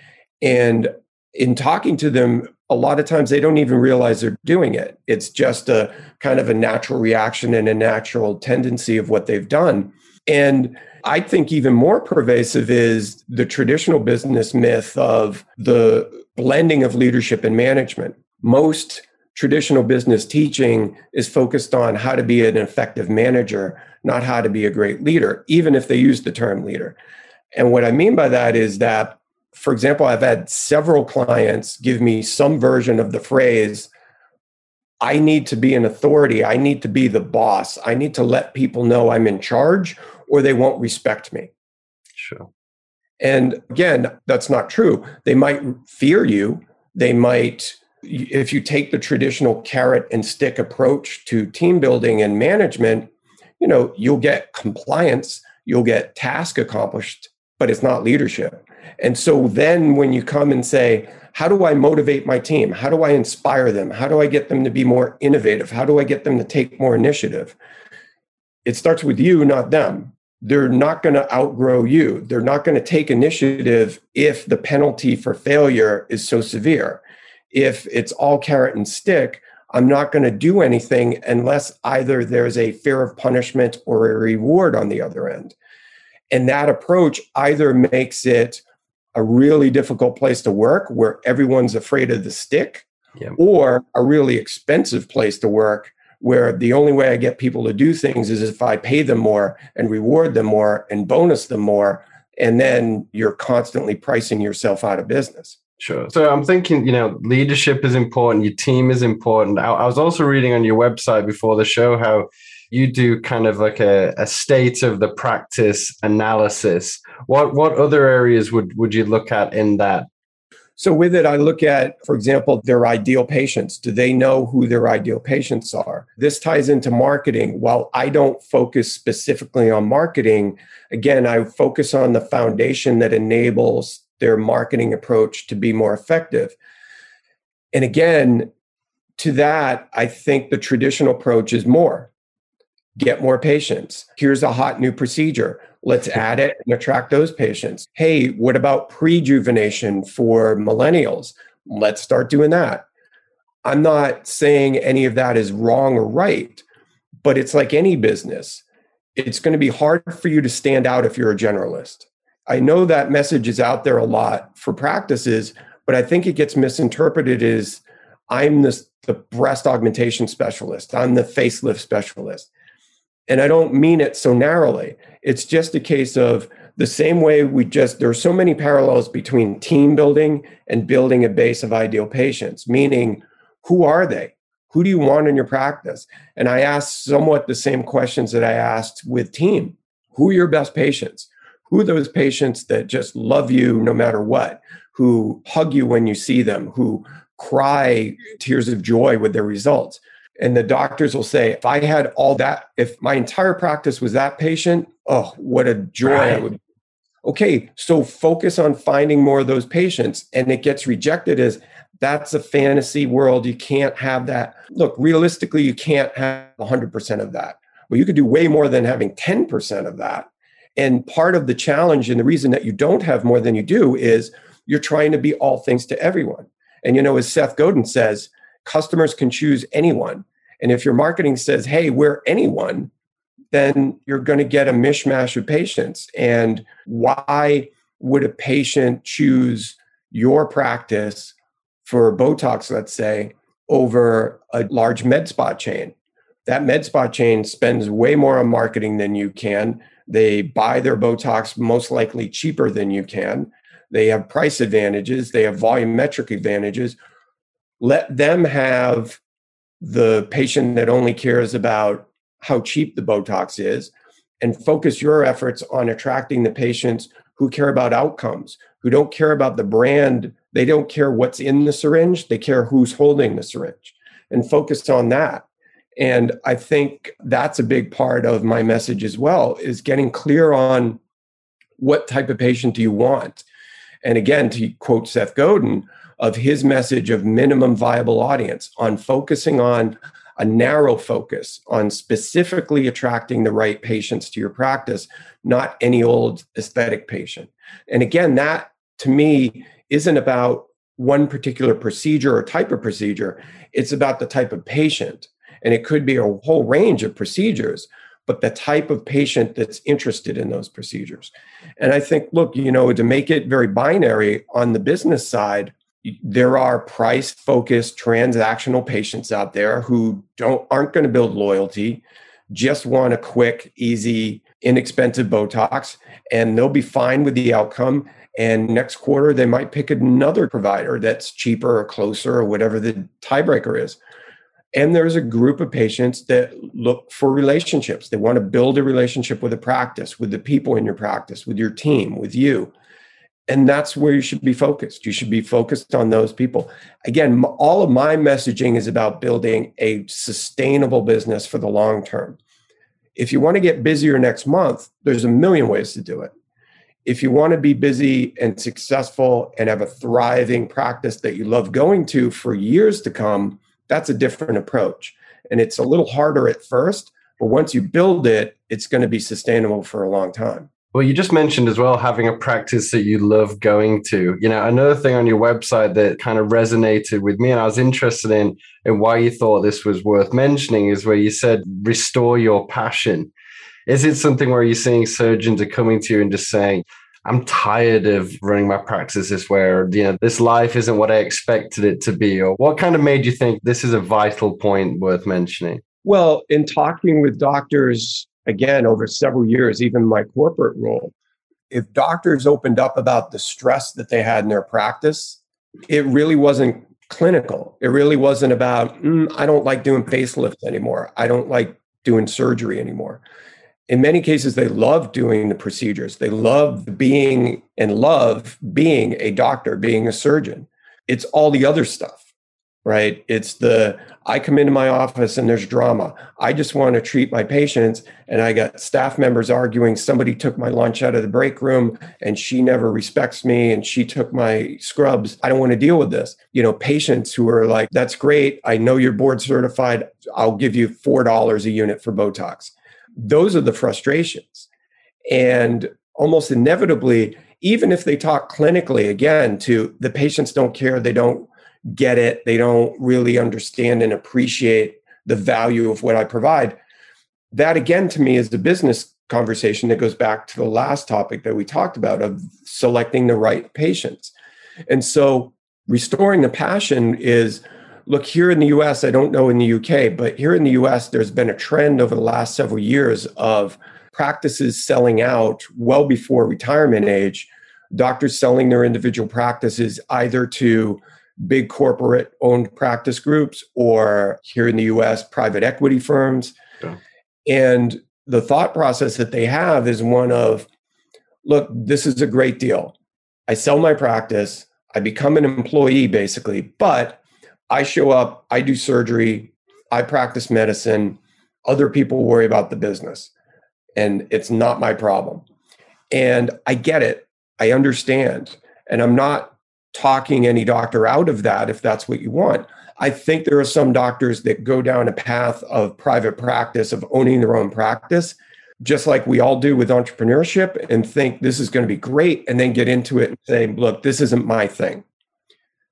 B: And in talking to them, a lot of times they don't even realize they're doing it. It's just a kind of a natural reaction and a natural tendency of what they've done. And I think even more pervasive is the traditional business myth of the blending of leadership and management. Most traditional business teaching is focused on how to be an effective manager, not how to be a great leader, even if they use the term leader. And what I mean by that is that, for example, I've had several clients give me some version of the phrase, I need to be an authority. I need to be the boss. I need to let people know I'm in charge or they won't respect me.
A: Sure.
B: And again, that's not true. They might fear you. They might, if you take the traditional carrot and stick approach to team building and management, you know, you'll get compliance, you'll get task accomplished, but it's not leadership. And so then when you come and say, how do I motivate my team? How do I inspire them? How do I get them to be more innovative? How do I get them to take more initiative? It starts with you, not them they're not going to outgrow you. They're not going to take initiative if the penalty for failure is so severe. If it's all carrot and stick, I'm not going to do anything unless either there's a fear of punishment or a reward on the other end. And that approach either makes it a really difficult place to work where everyone's afraid of the stick, yeah. or a really expensive place to work where the only way I get people to do things is if I pay them more and reward them more and bonus them more. And then you're constantly pricing yourself out of business.
A: Sure. So I'm thinking, you know, leadership is important, your team is important. I, I was also reading on your website before the show how you do kind of like a, a state of the practice analysis. What what other areas would would you look at in that?
B: So, with it, I look at, for example, their ideal patients. Do they know who their ideal patients are? This ties into marketing. While I don't focus specifically on marketing, again, I focus on the foundation that enables their marketing approach to be more effective. And again, to that, I think the traditional approach is more get more patients. Here's a hot new procedure. Let's add it and attract those patients. Hey, what about prejuvenation for millennials? Let's start doing that. I'm not saying any of that is wrong or right, but it's like any business. It's going to be hard for you to stand out if you're a generalist. I know that message is out there a lot for practices, but I think it gets misinterpreted as I'm the, the breast augmentation specialist, I'm the facelift specialist. And I don't mean it so narrowly. It's just a case of the same way we just, there are so many parallels between team building and building a base of ideal patients, meaning who are they? Who do you want in your practice? And I asked somewhat the same questions that I asked with team. Who are your best patients? Who are those patients that just love you no matter what? Who hug you when you see them? Who cry tears of joy with their results? And the doctors will say, if I had all that, if my entire practice was that patient, oh, what a joy right. I would. Okay, so focus on finding more of those patients. And it gets rejected as that's a fantasy world. You can't have that. Look, realistically, you can't have 100% of that. Well, you could do way more than having 10% of that. And part of the challenge and the reason that you don't have more than you do is you're trying to be all things to everyone. And, you know, as Seth Godin says, customers can choose anyone. And if your marketing says, hey, we're anyone, then you're going to get a mishmash of patients. And why would a patient choose your practice for Botox, let's say, over a large med spa chain? That med spa chain spends way more on marketing than you can. They buy their Botox most likely cheaper than you can. They have price advantages, they have volumetric advantages let them have the patient that only cares about how cheap the Botox is and focus your efforts on attracting the patients who care about outcomes, who don't care about the brand They don't care what's in the syringe, they care who's holding the syringe and focus on that. And I think that's a big part of my message as well is getting clear on what type of patient do you want? And again, to quote Seth Godin, of his message of minimum viable audience on focusing on a narrow focus on specifically attracting the right patients to your practice, not any old aesthetic patient. And again, that to me isn't about one particular procedure or type of procedure, it's about the type of patient. And it could be a whole range of procedures, but the type of patient that's interested in those procedures. And I think, look, you know, to make it very binary on the business side, there are price focused transactional patients out there who don't aren't going to build loyalty just want a quick easy inexpensive botox and they'll be fine with the outcome and next quarter, they might pick another provider that's cheaper or closer or whatever the tiebreaker is. And there's a group of patients that look for relationships. They want to build a relationship with a practice, with the people in your practice, with your team, with you. And that's where you should be focused. You should be focused on those people. Again, all of my messaging is about building a sustainable business for the long term. If you want to get busier next month, there's a million ways to do it if you want to be busy and successful and have a thriving practice that you love going to for years to come, that's a different approach. And it's a little harder at first, but once you build it, it's going to be sustainable for a long time.
A: Well, you just mentioned as well having a practice that you love going to. You know, another thing on your website that kind of resonated with me and I was interested in in why you thought this was worth mentioning is where you said restore your passion. Is it something where you're seeing surgeons are coming to you and just saying, I'm tired of running my practices where, you know, this life isn't what I expected it to be? Or what kind of made you think this is a vital point worth mentioning?
B: Well, in talking with doctors, again, over several years, even my corporate role, if doctors opened up about the stress that they had in their practice, it really wasn't clinical. It really wasn't about, mm, I don't like doing facelifts anymore. I don't like doing surgery anymore in many cases they love doing the procedures they love being and love being a doctor being a surgeon it's all the other stuff right? It's the i come into my office and there's drama. I just want to treat my patients and i got staff members arguing somebody took my lunch out of the break room and she never respects me and she took my scrubs. I don't want to deal with this. You know patients who are like that's great. I know you're board certified. I'll give you $4 a unit for botox. Those are the frustrations. And almost inevitably, even if they talk clinically again to the patients don't care, they don't get it, they don't really understand and appreciate the value of what I provide. That again to me is the business conversation that goes back to the last topic that we talked about of selecting the right patients. And so restoring the passion is look here in the US, I don't know in the UK, but here in the US, there's been a trend over the last several years of practices selling out well before retirement age, doctors selling their individual practices either to big corporate owned practice groups or here in the US, private equity firms. Yeah. And the thought process that they have is one of, look, this is a great deal. I sell my practice, I become an employee basically, but I show up, I do surgery, I practice medicine, other people worry about the business. And it's not my problem. And I get it. I understand. And I'm not talking any doctor out of that if that's what you want. I think there are some doctors that go down a path of private practice, of owning their own practice, just like we all do with entrepreneurship, and think this is going to be great, and then get into it and say, look, this isn't my thing.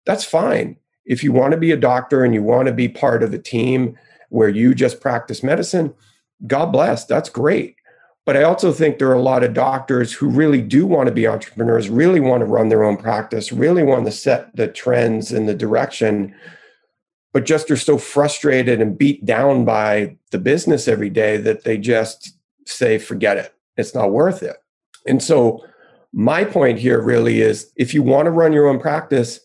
B: That's fine if you want to be a doctor and you want to be part of the team where you just practice medicine, God bless, that's great. But I also think there are a lot of doctors who really do want to be entrepreneurs, really want to run their own practice, really want to set the trends and the direction, but just are so frustrated and beat down by the business every day that they just say, forget it. It's not worth it. And so, my point here really is if you want to run your own practice,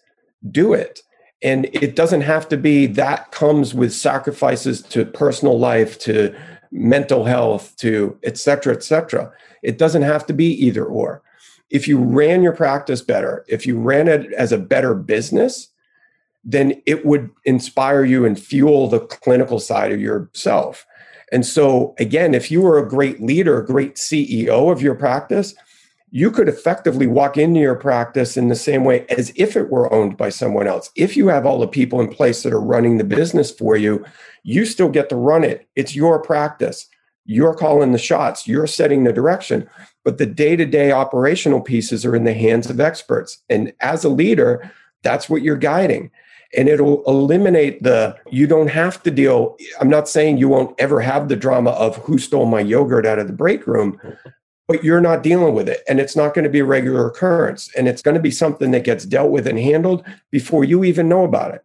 B: do it and it doesn't have to be that comes with sacrifices to personal life to mental health to et cetera, et cetera. It doesn't have to be either or. If you ran your practice better, if you ran it as a better business, then it would inspire you and fuel the clinical side of yourself. And so, again, if you were a great leader, a great CEO of your practice, you could effectively walk into your practice in the same way as if it were owned by someone else. If you have all the people in place that are running the business for you, you still get to run it. It's your practice. You're calling the shots, you're setting the direction. But the day to day operational pieces are in the hands of experts. And as a leader, that's what you're guiding and it'll eliminate the you don't have to deal i'm not saying you won't ever have the drama of who stole my yogurt out of the break room but you're not dealing with it and it's not going to be a regular occurrence and it's going to be something that gets dealt with and handled before you even know about it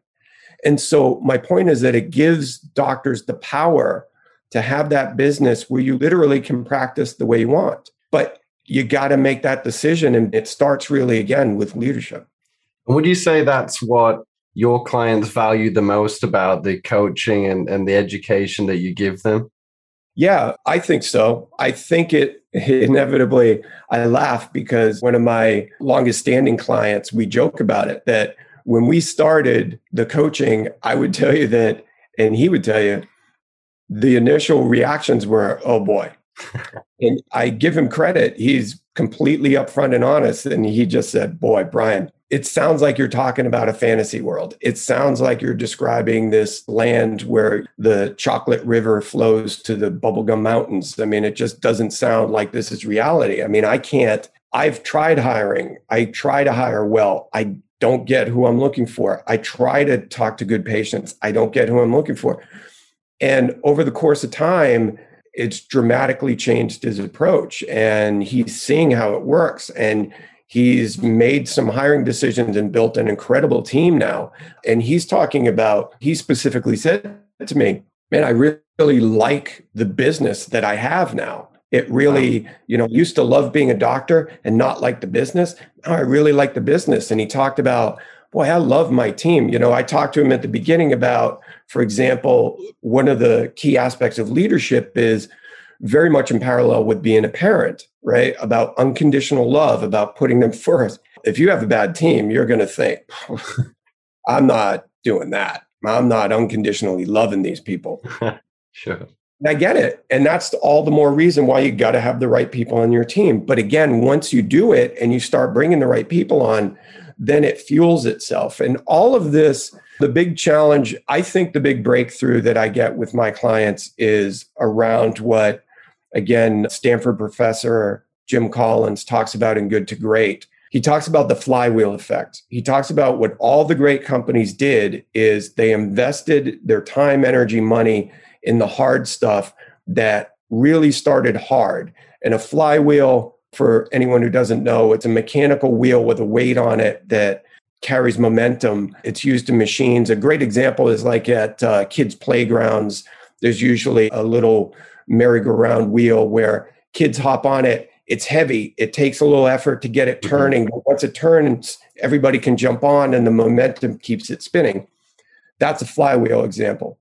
B: and so my point is that it gives doctors the power to have that business where you literally can practice the way you want but you got to make that decision and it starts really again with leadership
A: would you say that's what your clients value the most about the coaching and, and the education that you give them?
B: Yeah, I think so. I think it inevitably, I laugh because one of my longest standing clients, we joke about it that when we started the coaching, I would tell you that, and he would tell you, the initial reactions were, oh boy. and I give him credit. He's completely upfront and honest. And he just said, boy, Brian, it sounds like you're talking about a fantasy world. It sounds like you're describing this land where the chocolate river flows to the bubblegum mountains. I mean, it just doesn't sound like this is reality. I mean, I can't, I've tried hiring, I try to hire well. I don't get who I'm looking for. I try to talk to good patients. I don't get who I'm looking for. And over the course of time, it's dramatically changed his approach and he's seeing how it works. And He's made some hiring decisions and built an incredible team now. And he's talking about, he specifically said to me, man, I really like the business that I have now. It really, you know, used to love being a doctor and not like the business. Now I really like the business. And he talked about, boy, I love my team. You know, I talked to him at the beginning about, for example, one of the key aspects of leadership is very much in parallel with being a parent, right? About unconditional love, about putting them first. If you have a bad team, you're going to think, I'm not doing that. I'm not unconditionally loving these people.
A: sure.
B: And I get it. And that's all the more reason why you got to have the right people on your team. But again, once you do it and you start bringing the right people on, then it fuels itself. And all of this, the big challenge, I think the big breakthrough that I get with my clients is around what again, Stanford professor Jim Collins talks about in Good to Great. He talks about the flywheel effect. He talks about what all the great companies did is they invested their time, energy, money in the hard stuff that really started hard. And a flywheel, for anyone who doesn't know, it's a mechanical wheel with a weight on it that carries momentum. It's used in machines. A great example is like at uh, kids' playgrounds. There's usually a little merry-go-round wheel where kids hop on it. It's heavy. It takes a little effort to get it mm-hmm. turning. But once it turns, everybody can jump on and the momentum keeps it spinning. That's a flywheel example,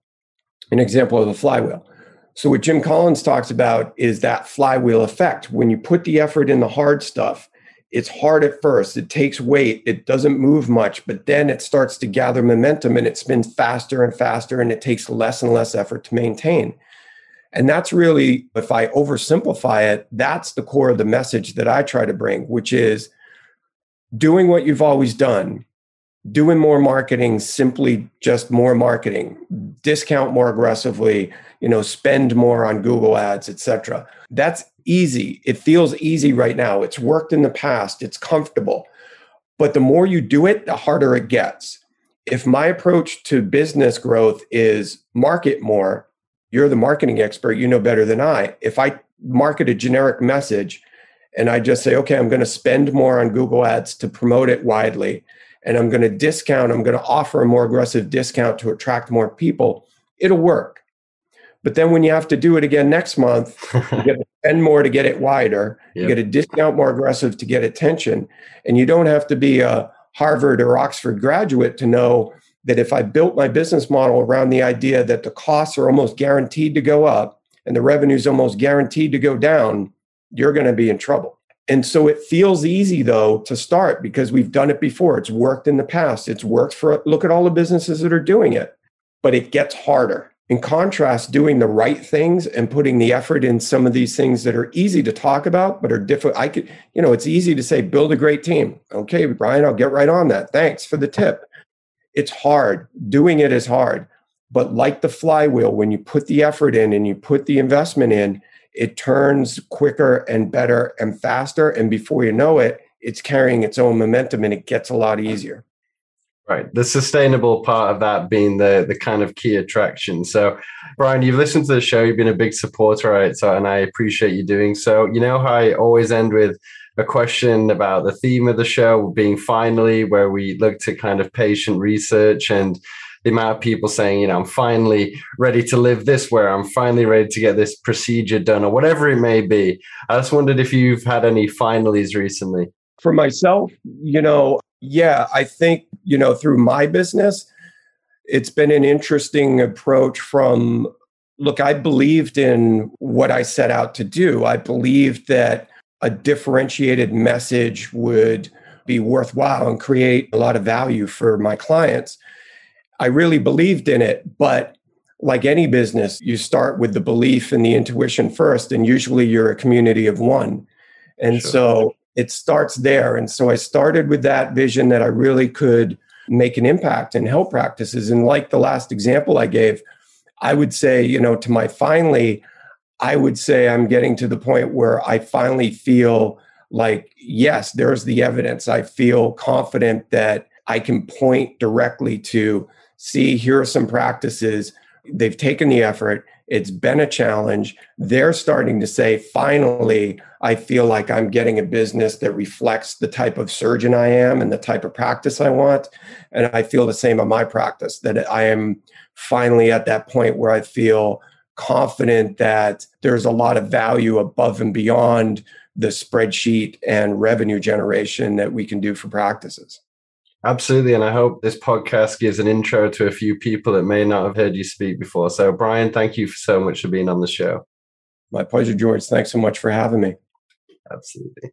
B: an example of a flywheel. So, what Jim Collins talks about is that flywheel effect. When you put the effort in the hard stuff, it's hard at first, it takes weight, it doesn't move much, but then it starts to gather momentum and it spins faster and faster, and it takes less and less effort to maintain. And that's really, if I oversimplify it, that's the core of the message that I try to bring, which is doing what you've always done, doing more marketing, simply just more marketing, discount more aggressively, you know, spend more on Google ads, etc. That's easy. It feels easy right now. It's worked in the past, it's comfortable. But the more you do it, the harder it gets. If my approach to business growth is market more, you're the marketing expert, you know better than I. If I market a generic message and I just say, okay, I'm going to spend more on Google Ads to promote it widely, and I'm going to discount, I'm going to offer a more aggressive discount to attract more people, it'll work. But then when you have to do it again next month, you get to spend more to get it wider, yep. you get a discount more aggressive to get attention, and you don't have to be a Harvard or Oxford graduate to know that if I built my business model around the idea that the costs are almost guaranteed to go up and the revenue is almost guaranteed to go down, you're going to be in trouble. And so it feels easy though to start because we've done it before. It's worked in the past. It's worked for look at all the businesses that are doing it. But it gets harder. In contrast, doing the right things and putting the effort in some of these things that are easy to talk about but are difficult. I could, you know, it's easy to say build a great team. Okay, Brian, I'll get right on that. Thanks for the tip. It's hard. Doing it is hard. But like the flywheel, when you put the effort in and you put the investment in, it turns quicker and better and faster. And before you know it, it's carrying its own momentum and it gets a lot easier.
A: Right. The sustainable part of that being the the kind of key attraction. So, Brian, you've listened to the show, you've been a big supporter, right? So, and I appreciate you doing so. You know how I always end with a question about the theme of the show being finally, where we look to kind of patient research and the amount of people saying, you know, I'm finally ready to live this way, I'm finally ready to get this procedure done, or whatever it may be. I just wondered if you've had any finalies recently.
B: For myself, you know, yeah, I think, you know, through my business, it's been an interesting approach from look, I believed in what I set out to do. I believed that a differentiated message would be worthwhile and create a lot of value for my clients. I really believed in it, but like any business, you start with the belief and the intuition first, and usually you're a community of one. And sure. so it starts there. And so I started with that vision that I really could make an impact and help practices. And like the last example I gave, I would say, you know, to my finally, I would say I'm getting to the point where I finally feel like, yes, there's the evidence. I feel confident that I can point directly to see, here are some practices. They've taken the effort. It's been a challenge. They're starting to say, finally, I feel like I'm getting a business that reflects the type of surgeon I am and the type of practice I want. And I feel the same on my practice that I am finally at that point where I feel confident that there's a lot of value above and beyond the spreadsheet and revenue generation that we can do for practices.
A: Absolutely. And I hope this podcast gives an intro to a few people that may not have heard you speak before. So, Brian, thank you so much for being on the show.
B: My pleasure, George. Thanks so much for having me.
A: Absolutely.